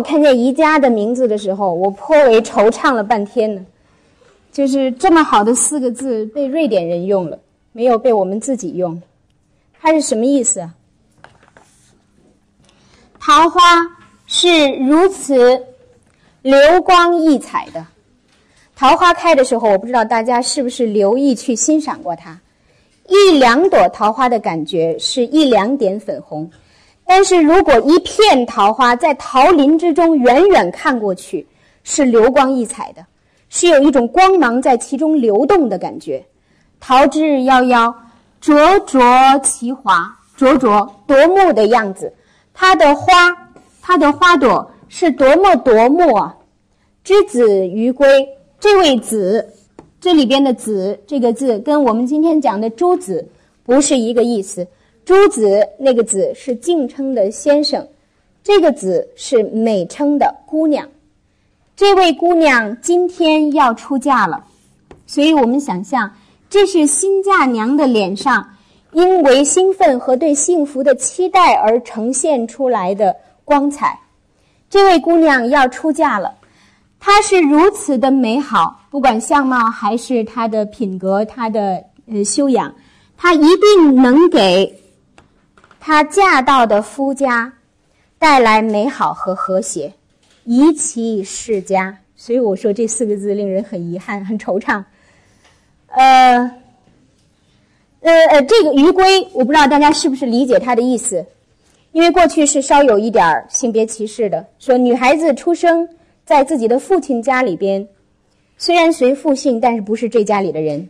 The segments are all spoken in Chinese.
我看见宜家的名字的时候，我颇为惆怅了半天呢。就是这么好的四个字被瑞典人用了，没有被我们自己用，它是什么意思啊？桃花是如此流光溢彩的。桃花开的时候，我不知道大家是不是留意去欣赏过它。一两朵桃花的感觉是一两点粉红，但是如果一片桃花在桃林之中远远看过去，是流光溢彩的。是有一种光芒在其中流动的感觉，桃之夭夭，灼灼其华，灼灼夺目的样子。它的花，它的花朵是多么夺目啊！之子于归，这位子，这里边的“子”这个字跟我们今天讲的诸子不是一个意思。朱子那个“子”是敬称的先生，这个“子”是美称的姑娘。这位姑娘今天要出嫁了，所以我们想象，这是新嫁娘的脸上因为兴奋和对幸福的期待而呈现出来的光彩。这位姑娘要出嫁了，她是如此的美好，不管相貌还是她的品格、她的呃修养，她一定能给她嫁到的夫家带来美好和和谐。宜其世家，所以我说这四个字令人很遗憾、很惆怅。呃，呃呃，这个余归，我不知道大家是不是理解他的意思，因为过去是稍有一点性别歧视的，说女孩子出生在自己的父亲家里边，虽然随父姓，但是不是这家里的人，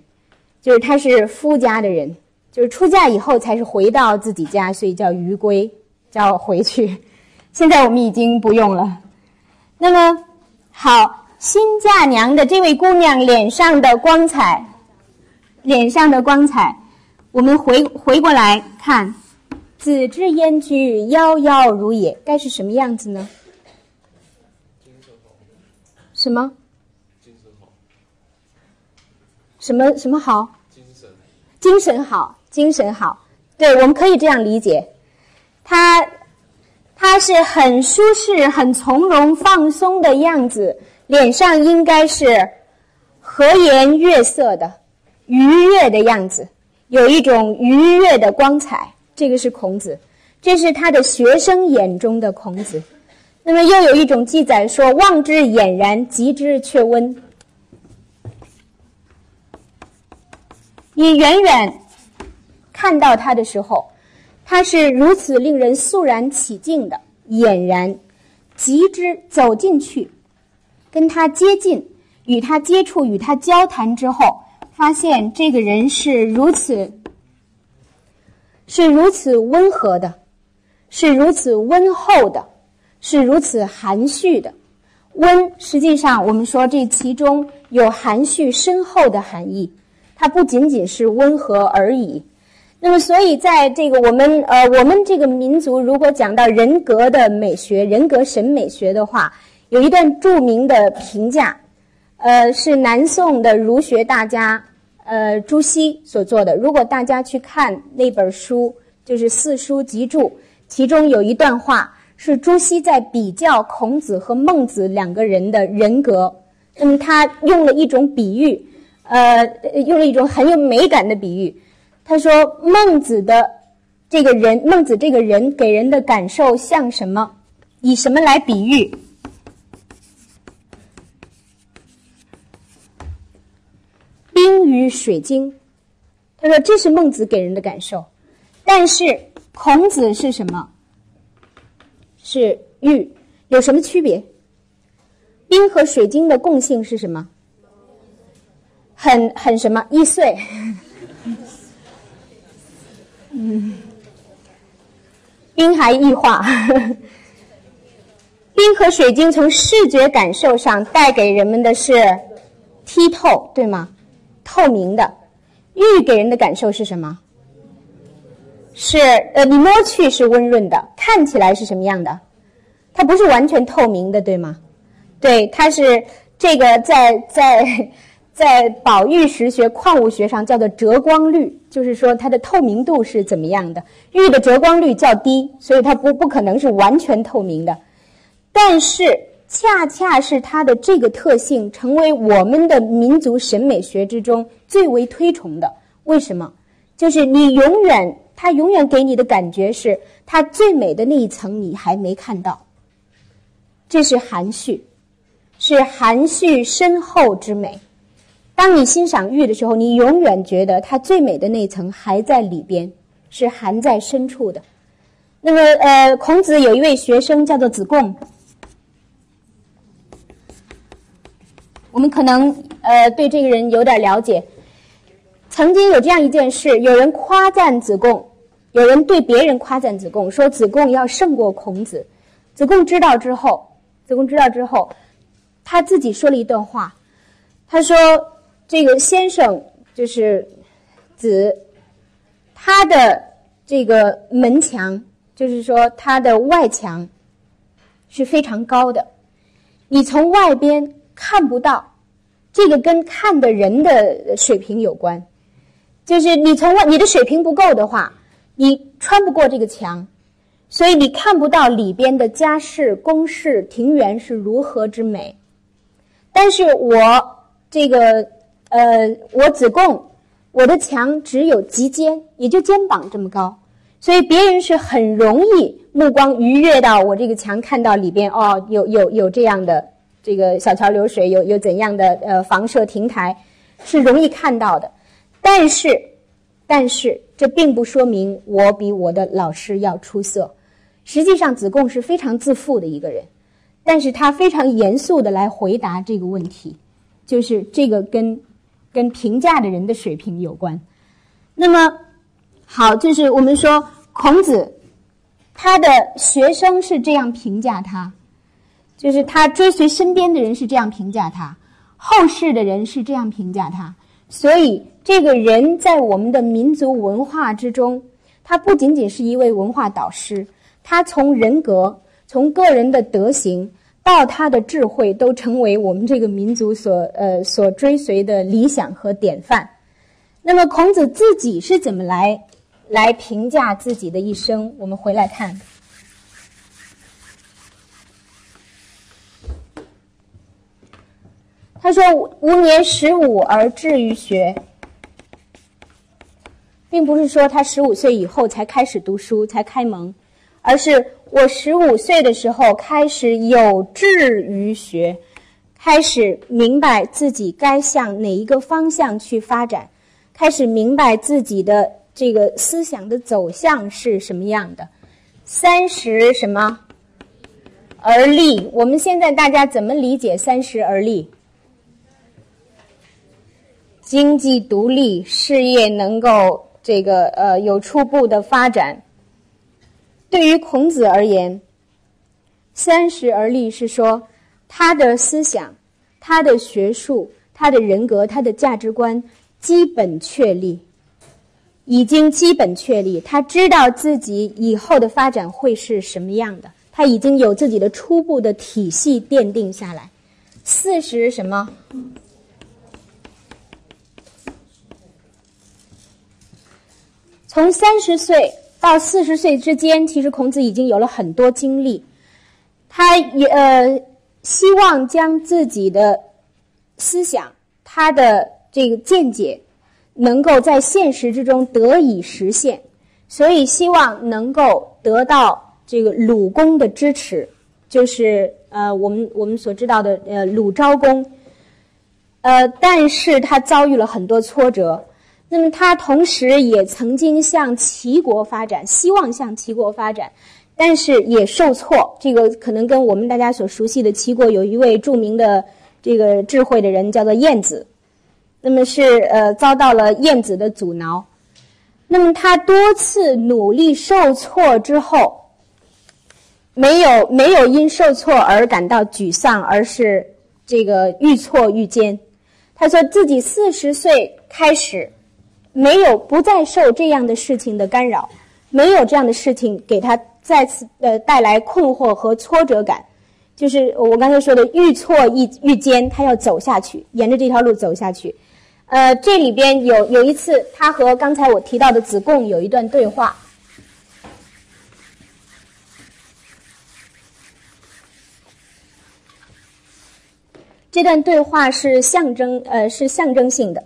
就是他是夫家的人，就是出嫁以后才是回到自己家，所以叫余归，叫回去。现在我们已经不用了。那么，好，新嫁娘的这位姑娘脸上的光彩，脸上的光彩，我们回回过来看，子之燕居，夭夭如也，该是什么样子呢？什么？精神好。什么什么好？精神。精神好，精神好。对，我们可以这样理解，他。他是很舒适、很从容、放松的样子，脸上应该是和颜悦色的、愉悦的样子，有一种愉悦的光彩。这个是孔子，这是他的学生眼中的孔子。那么又有一种记载说：“望之俨然，及之却温。”你远远看到他的时候。他是如此令人肃然起敬的，俨然，极之走进去，跟他接近，与他接触，与他交谈之后，发现这个人是如此，是如此温和的，是如此温厚的，是如此含蓄的。温，实际上我们说这其中有含蓄深厚的含义，它不仅仅是温和而已。那么，所以在这个我们呃，我们这个民族如果讲到人格的美学、人格审美学的话，有一段著名的评价，呃，是南宋的儒学大家呃朱熹所做的。如果大家去看那本书，就是《四书集注》，其中有一段话是朱熹在比较孔子和孟子两个人的人格。那么他用了一种比喻，呃，用了一种很有美感的比喻。他说：“孟子的这个人，孟子这个人给人的感受像什么？以什么来比喻？冰与水晶。他说这是孟子给人的感受，但是孔子是什么？是玉，有什么区别？冰和水晶的共性是什么？很很什么易碎。”嗯，冰还异化。冰和水晶从视觉感受上带给人们的是剔透，对吗？透明的。玉给人的感受是什么？是呃，你摸去是温润的，看起来是什么样的？它不是完全透明的，对吗？对，它是这个在在。在宝玉石学、矿物学上叫做折光率，就是说它的透明度是怎么样的。玉的折光率较低，所以它不不可能是完全透明的。但是恰恰是它的这个特性，成为我们的民族审美学之中最为推崇的。为什么？就是你永远，它永远给你的感觉是，它最美的那一层你还没看到。这是含蓄，是含蓄深厚之美。当你欣赏玉的时候，你永远觉得它最美的那层还在里边，是含在深处的。那么，呃，孔子有一位学生叫做子贡，我们可能呃对这个人有点了解。曾经有这样一件事，有人夸赞子贡，有人对别人夸赞子贡，说子贡要胜过孔子。子贡知道之后，子贡知道之后，他自己说了一段话，他说。这个先生就是子，他的这个门墙，就是说他的外墙是非常高的，你从外边看不到，这个跟看的人的水平有关，就是你从外你的水平不够的话，你穿不过这个墙，所以你看不到里边的家室、宫室、庭园是如何之美，但是我这个。呃，我子贡，我的墙只有及肩，也就肩膀这么高，所以别人是很容易目光愉悦到我这个墙，看到里边哦，有有有这样的这个小桥流水，有有怎样的呃房舍亭台，是容易看到的。但是，但是这并不说明我比我的老师要出色。实际上，子贡是非常自负的一个人，但是他非常严肃的来回答这个问题，就是这个跟。跟评价的人的水平有关。那么，好，就是我们说孔子，他的学生是这样评价他，就是他追随身边的人是这样评价他，后世的人是这样评价他。所以，这个人在我们的民族文化之中，他不仅仅是一位文化导师，他从人格、从个人的德行。到他的智慧都成为我们这个民族所呃所追随的理想和典范。那么孔子自己是怎么来来评价自己的一生？我们回来看。他说：“吾年十五而志于学，并不是说他十五岁以后才开始读书才开蒙，而是。”我十五岁的时候开始有志于学，开始明白自己该向哪一个方向去发展，开始明白自己的这个思想的走向是什么样的。三十什么而立？我们现在大家怎么理解三十而立？经济独立，事业能够这个呃有初步的发展。对于孔子而言，三十而立是说他的思想、他的学术、他的人格、他的价值观基本确立，已经基本确立。他知道自己以后的发展会是什么样的，他已经有自己的初步的体系奠定下来。四十什么？从三十岁。到四十岁之间，其实孔子已经有了很多经历，他也呃希望将自己的思想、他的这个见解，能够在现实之中得以实现，所以希望能够得到这个鲁公的支持，就是呃我们我们所知道的呃鲁昭公，呃，但是他遭遇了很多挫折。那么他同时也曾经向齐国发展，希望向齐国发展，但是也受挫。这个可能跟我们大家所熟悉的齐国有一位著名的这个智慧的人叫做晏子，那么是呃遭到了晏子的阻挠。那么他多次努力受挫之后，没有没有因受挫而感到沮丧，而是这个愈挫愈坚。他说自己四十岁开始。没有不再受这样的事情的干扰，没有这样的事情给他再次呃带来困惑和挫折感，就是我刚才说的愈挫愈愈坚，他要走下去，沿着这条路走下去。呃，这里边有有一次，他和刚才我提到的子贡有一段对话。这段对话是象征，呃，是象征性的。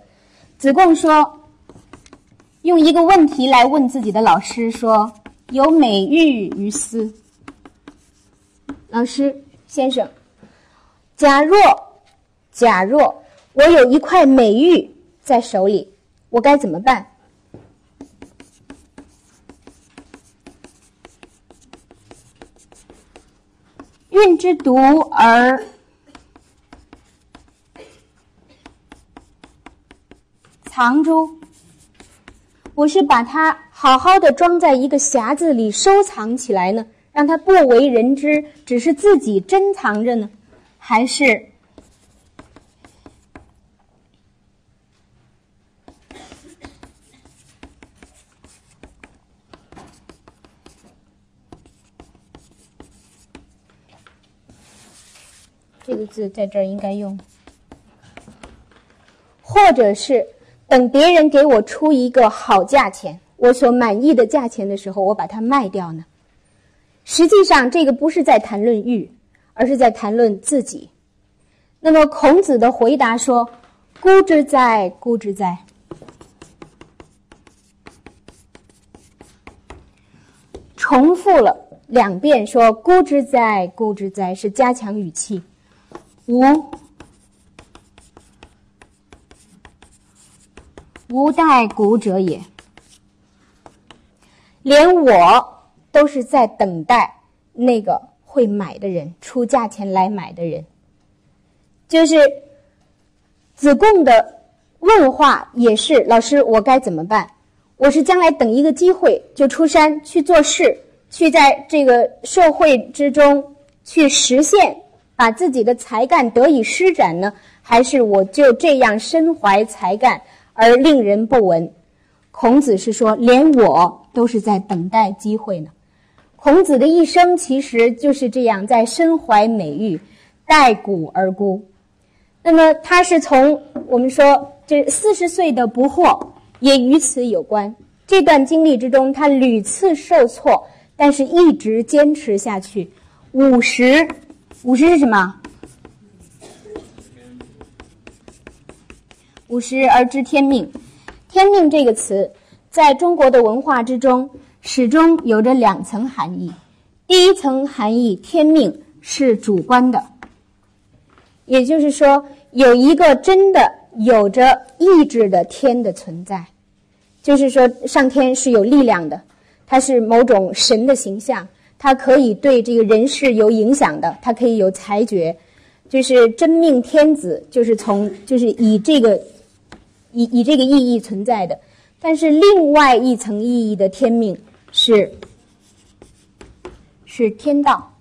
子贡说，用一个问题来问自己的老师说：“有美玉于斯。”老师先生，假若假若我有一块美玉在手里，我该怎么办？运之独而藏珠，我是把它好好的装在一个匣子里收藏起来呢，让它不为人知，只是自己珍藏着呢，还是这个字在这儿应该用，或者是等别人给我出一个好价钱，我所满意的价钱的时候，我把它卖掉呢？实际上，这个不是在谈论玉，而是在谈论自己。那么，孔子的回答说：“孤之哉，孤之哉。”重复了两遍，说“孤之哉，孤之哉”，是加强语气。无无待古者也，连我都是在等待那个会买的人出价钱来买的人。就是子贡的问话也是：老师，我该怎么办？我是将来等一个机会就出山去做事，去在这个社会之中去实现。把自己的才干得以施展呢，还是我就这样身怀才干而令人不闻？孔子是说，连我都是在等待机会呢。孔子的一生其实就是这样，在身怀美玉，待古而孤。那么他是从我们说这四十岁的不惑也与此有关。这段经历之中，他屡次受挫，但是一直坚持下去。五十。五十是什么？五十而知天命。天命这个词，在中国的文化之中，始终有着两层含义。第一层含义，天命是主观的，也就是说，有一个真的有着意志的天的存在，就是说，上天是有力量的，它是某种神的形象。它可以对这个人事有影响的，它可以有裁决，就是真命天子，就是从就是以这个以以这个意义存在的。但是另外一层意义的天命是是天道，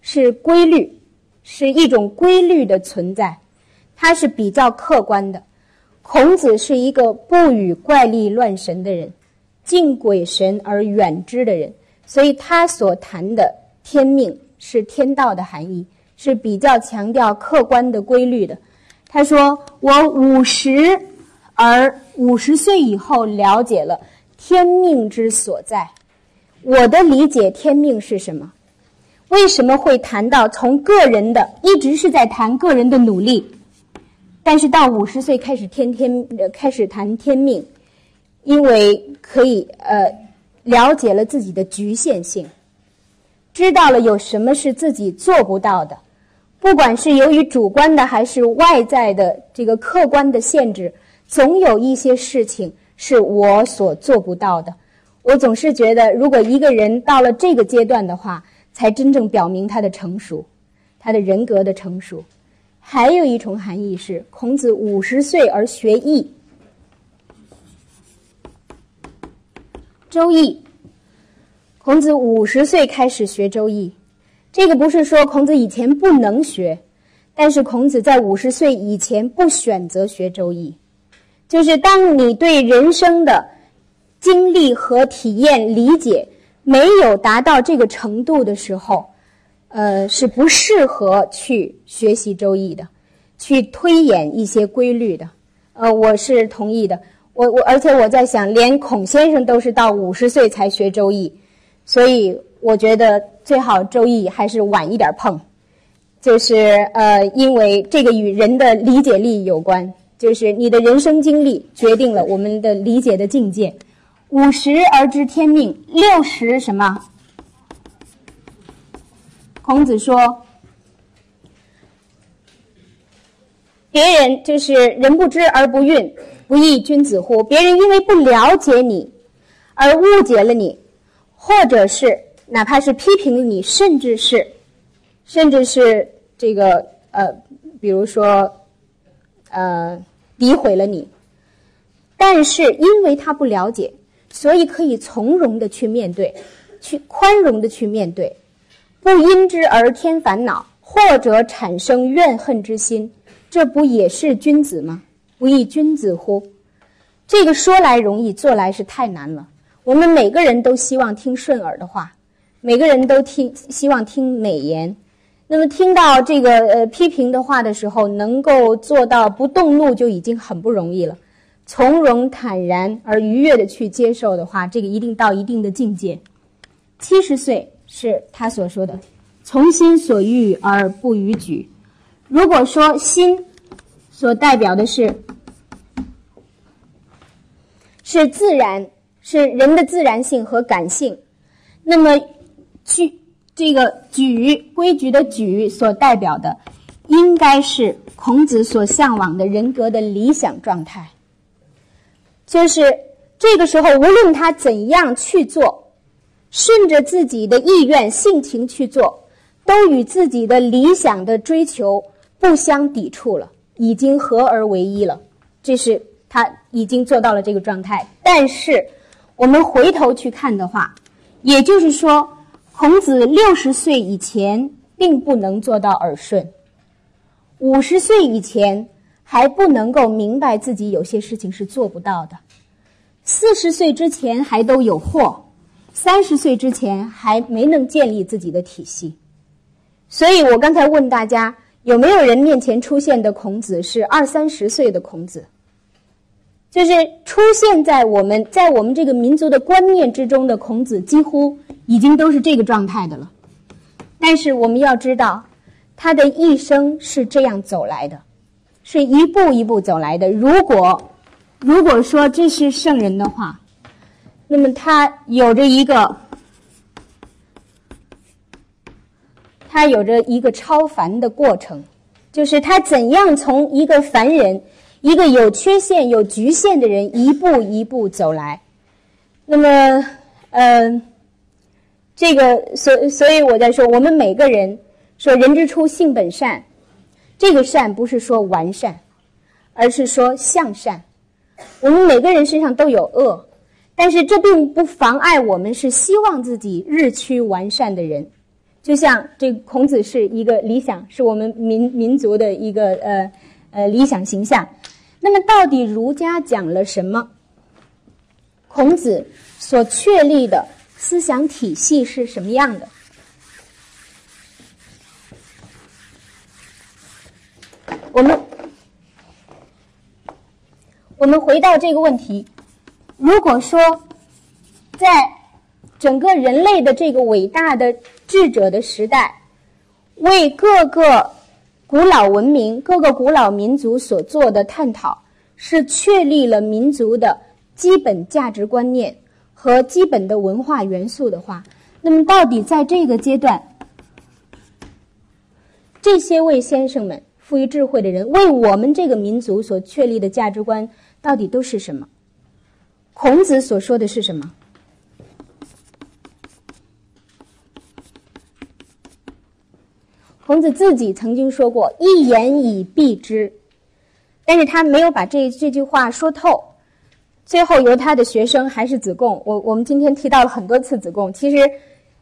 是规律，是一种规律的存在，它是比较客观的。孔子是一个不与怪力乱神的人，敬鬼神而远之的人。所以他所谈的天命是天道的含义，是比较强调客观的规律的。他说：“我五十而五十岁以后了解了天命之所在。我的理解，天命是什么？为什么会谈到从个人的一直是在谈个人的努力，但是到五十岁开始天天开始谈天命，因为可以呃。”了解了自己的局限性，知道了有什么是自己做不到的，不管是由于主观的还是外在的这个客观的限制，总有一些事情是我所做不到的。我总是觉得，如果一个人到了这个阶段的话，才真正表明他的成熟，他的人格的成熟。还有一重含义是，孔子五十岁而学艺。周易，孔子五十岁开始学周易，这个不是说孔子以前不能学，但是孔子在五十岁以前不选择学周易，就是当你对人生的经历和体验理解没有达到这个程度的时候，呃，是不适合去学习周易的，去推演一些规律的，呃，我是同意的。我我，而且我在想，连孔先生都是到五十岁才学周易，所以我觉得最好周易还是晚一点碰，就是呃，因为这个与人的理解力有关，就是你的人生经历决定了我们的理解的境界。五十而知天命，六十什么？孔子说，别人就是人不知而不愠，不亦君子乎？别人因为不了解你而误解了你，或者是哪怕是批评了你，甚至是。甚至是这个呃，比如说，呃，诋毁了你，但是因为他不了解，所以可以从容的去面对，去宽容的去面对，不因之而添烦恼，或者产生怨恨之心，这不也是君子吗？不亦君子乎？这个说来容易，做来是太难了。我们每个人都希望听顺耳的话，每个人都听希望听美言。那么听到这个呃批评的话的时候，能够做到不动怒就已经很不容易了。从容坦然而愉悦的去接受的话，这个一定到一定的境界。七十岁是他所说的，从心所欲而不逾矩。如果说心所代表的是是自然，是人的自然性和感性，那么去。这个矩规矩的矩所代表的，应该是孔子所向往的人格的理想状态。就是这个时候，无论他怎样去做，顺着自己的意愿、性情去做，都与自己的理想的追求不相抵触了，已经合而为一了。这是他已经做到了这个状态。但是，我们回头去看的话，也就是说。孔子六十岁以前并不能做到耳顺，五十岁以前还不能够明白自己有些事情是做不到的，四十岁之前还都有货，三十岁之前还没能建立自己的体系。所以我刚才问大家，有没有人面前出现的孔子是二三十岁的孔子？就是出现在我们在我们这个民族的观念之中的孔子，几乎已经都是这个状态的了。但是我们要知道，他的一生是这样走来的，是一步一步走来的。如果如果说这是圣人的话，那么他有着一个他有着一个超凡的过程，就是他怎样从一个凡人。一个有缺陷、有局限的人，一步一步走来。那么，嗯，这个所所以我在说，我们每个人说“人之初，性本善”，这个善不是说完善，而是说向善。我们每个人身上都有恶，但是这并不妨碍我们是希望自己日趋完善的人。就像这孔子是一个理想，是我们民民族的一个呃呃理想形象。那么，到底儒家讲了什么？孔子所确立的思想体系是什么样的？我们我们回到这个问题：如果说，在整个人类的这个伟大的智者的时代，为各个。古老文明、各个古老民族所做的探讨，是确立了民族的基本价值观念和基本的文化元素的话，那么到底在这个阶段，这些位先生们、富于智慧的人为我们这个民族所确立的价值观，到底都是什么？孔子所说的是什么？孔子自己曾经说过“一言以蔽之”，但是他没有把这这句话说透。最后由他的学生还是子贡，我我们今天提到了很多次子贡，其实，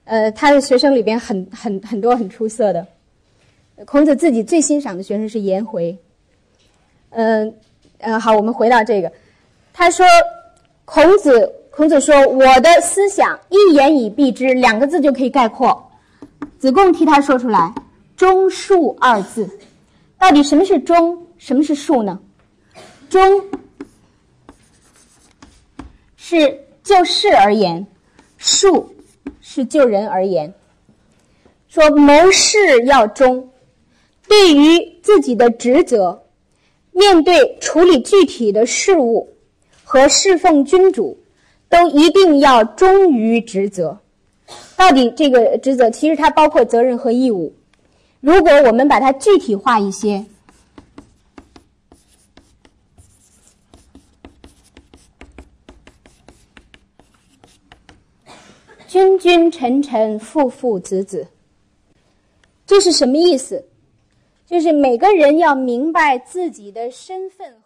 呃，他的学生里边很很很多很出色的。孔子自己最欣赏的学生是颜回。嗯嗯，好，我们回到这个，他说，孔子孔子说我的思想“一言以蔽之”两个字就可以概括，子贡替他说出来。忠恕二字，到底什么是忠，什么是恕呢？忠是就事而言，恕是就人而言。说谋事要忠，对于自己的职责，面对处理具体的事务和侍奉君主，都一定要忠于职责。到底这个职责，其实它包括责任和义务。如果我们把它具体化一些，君君臣臣父父子子，这是什么意思？就是每个人要明白自己的身份。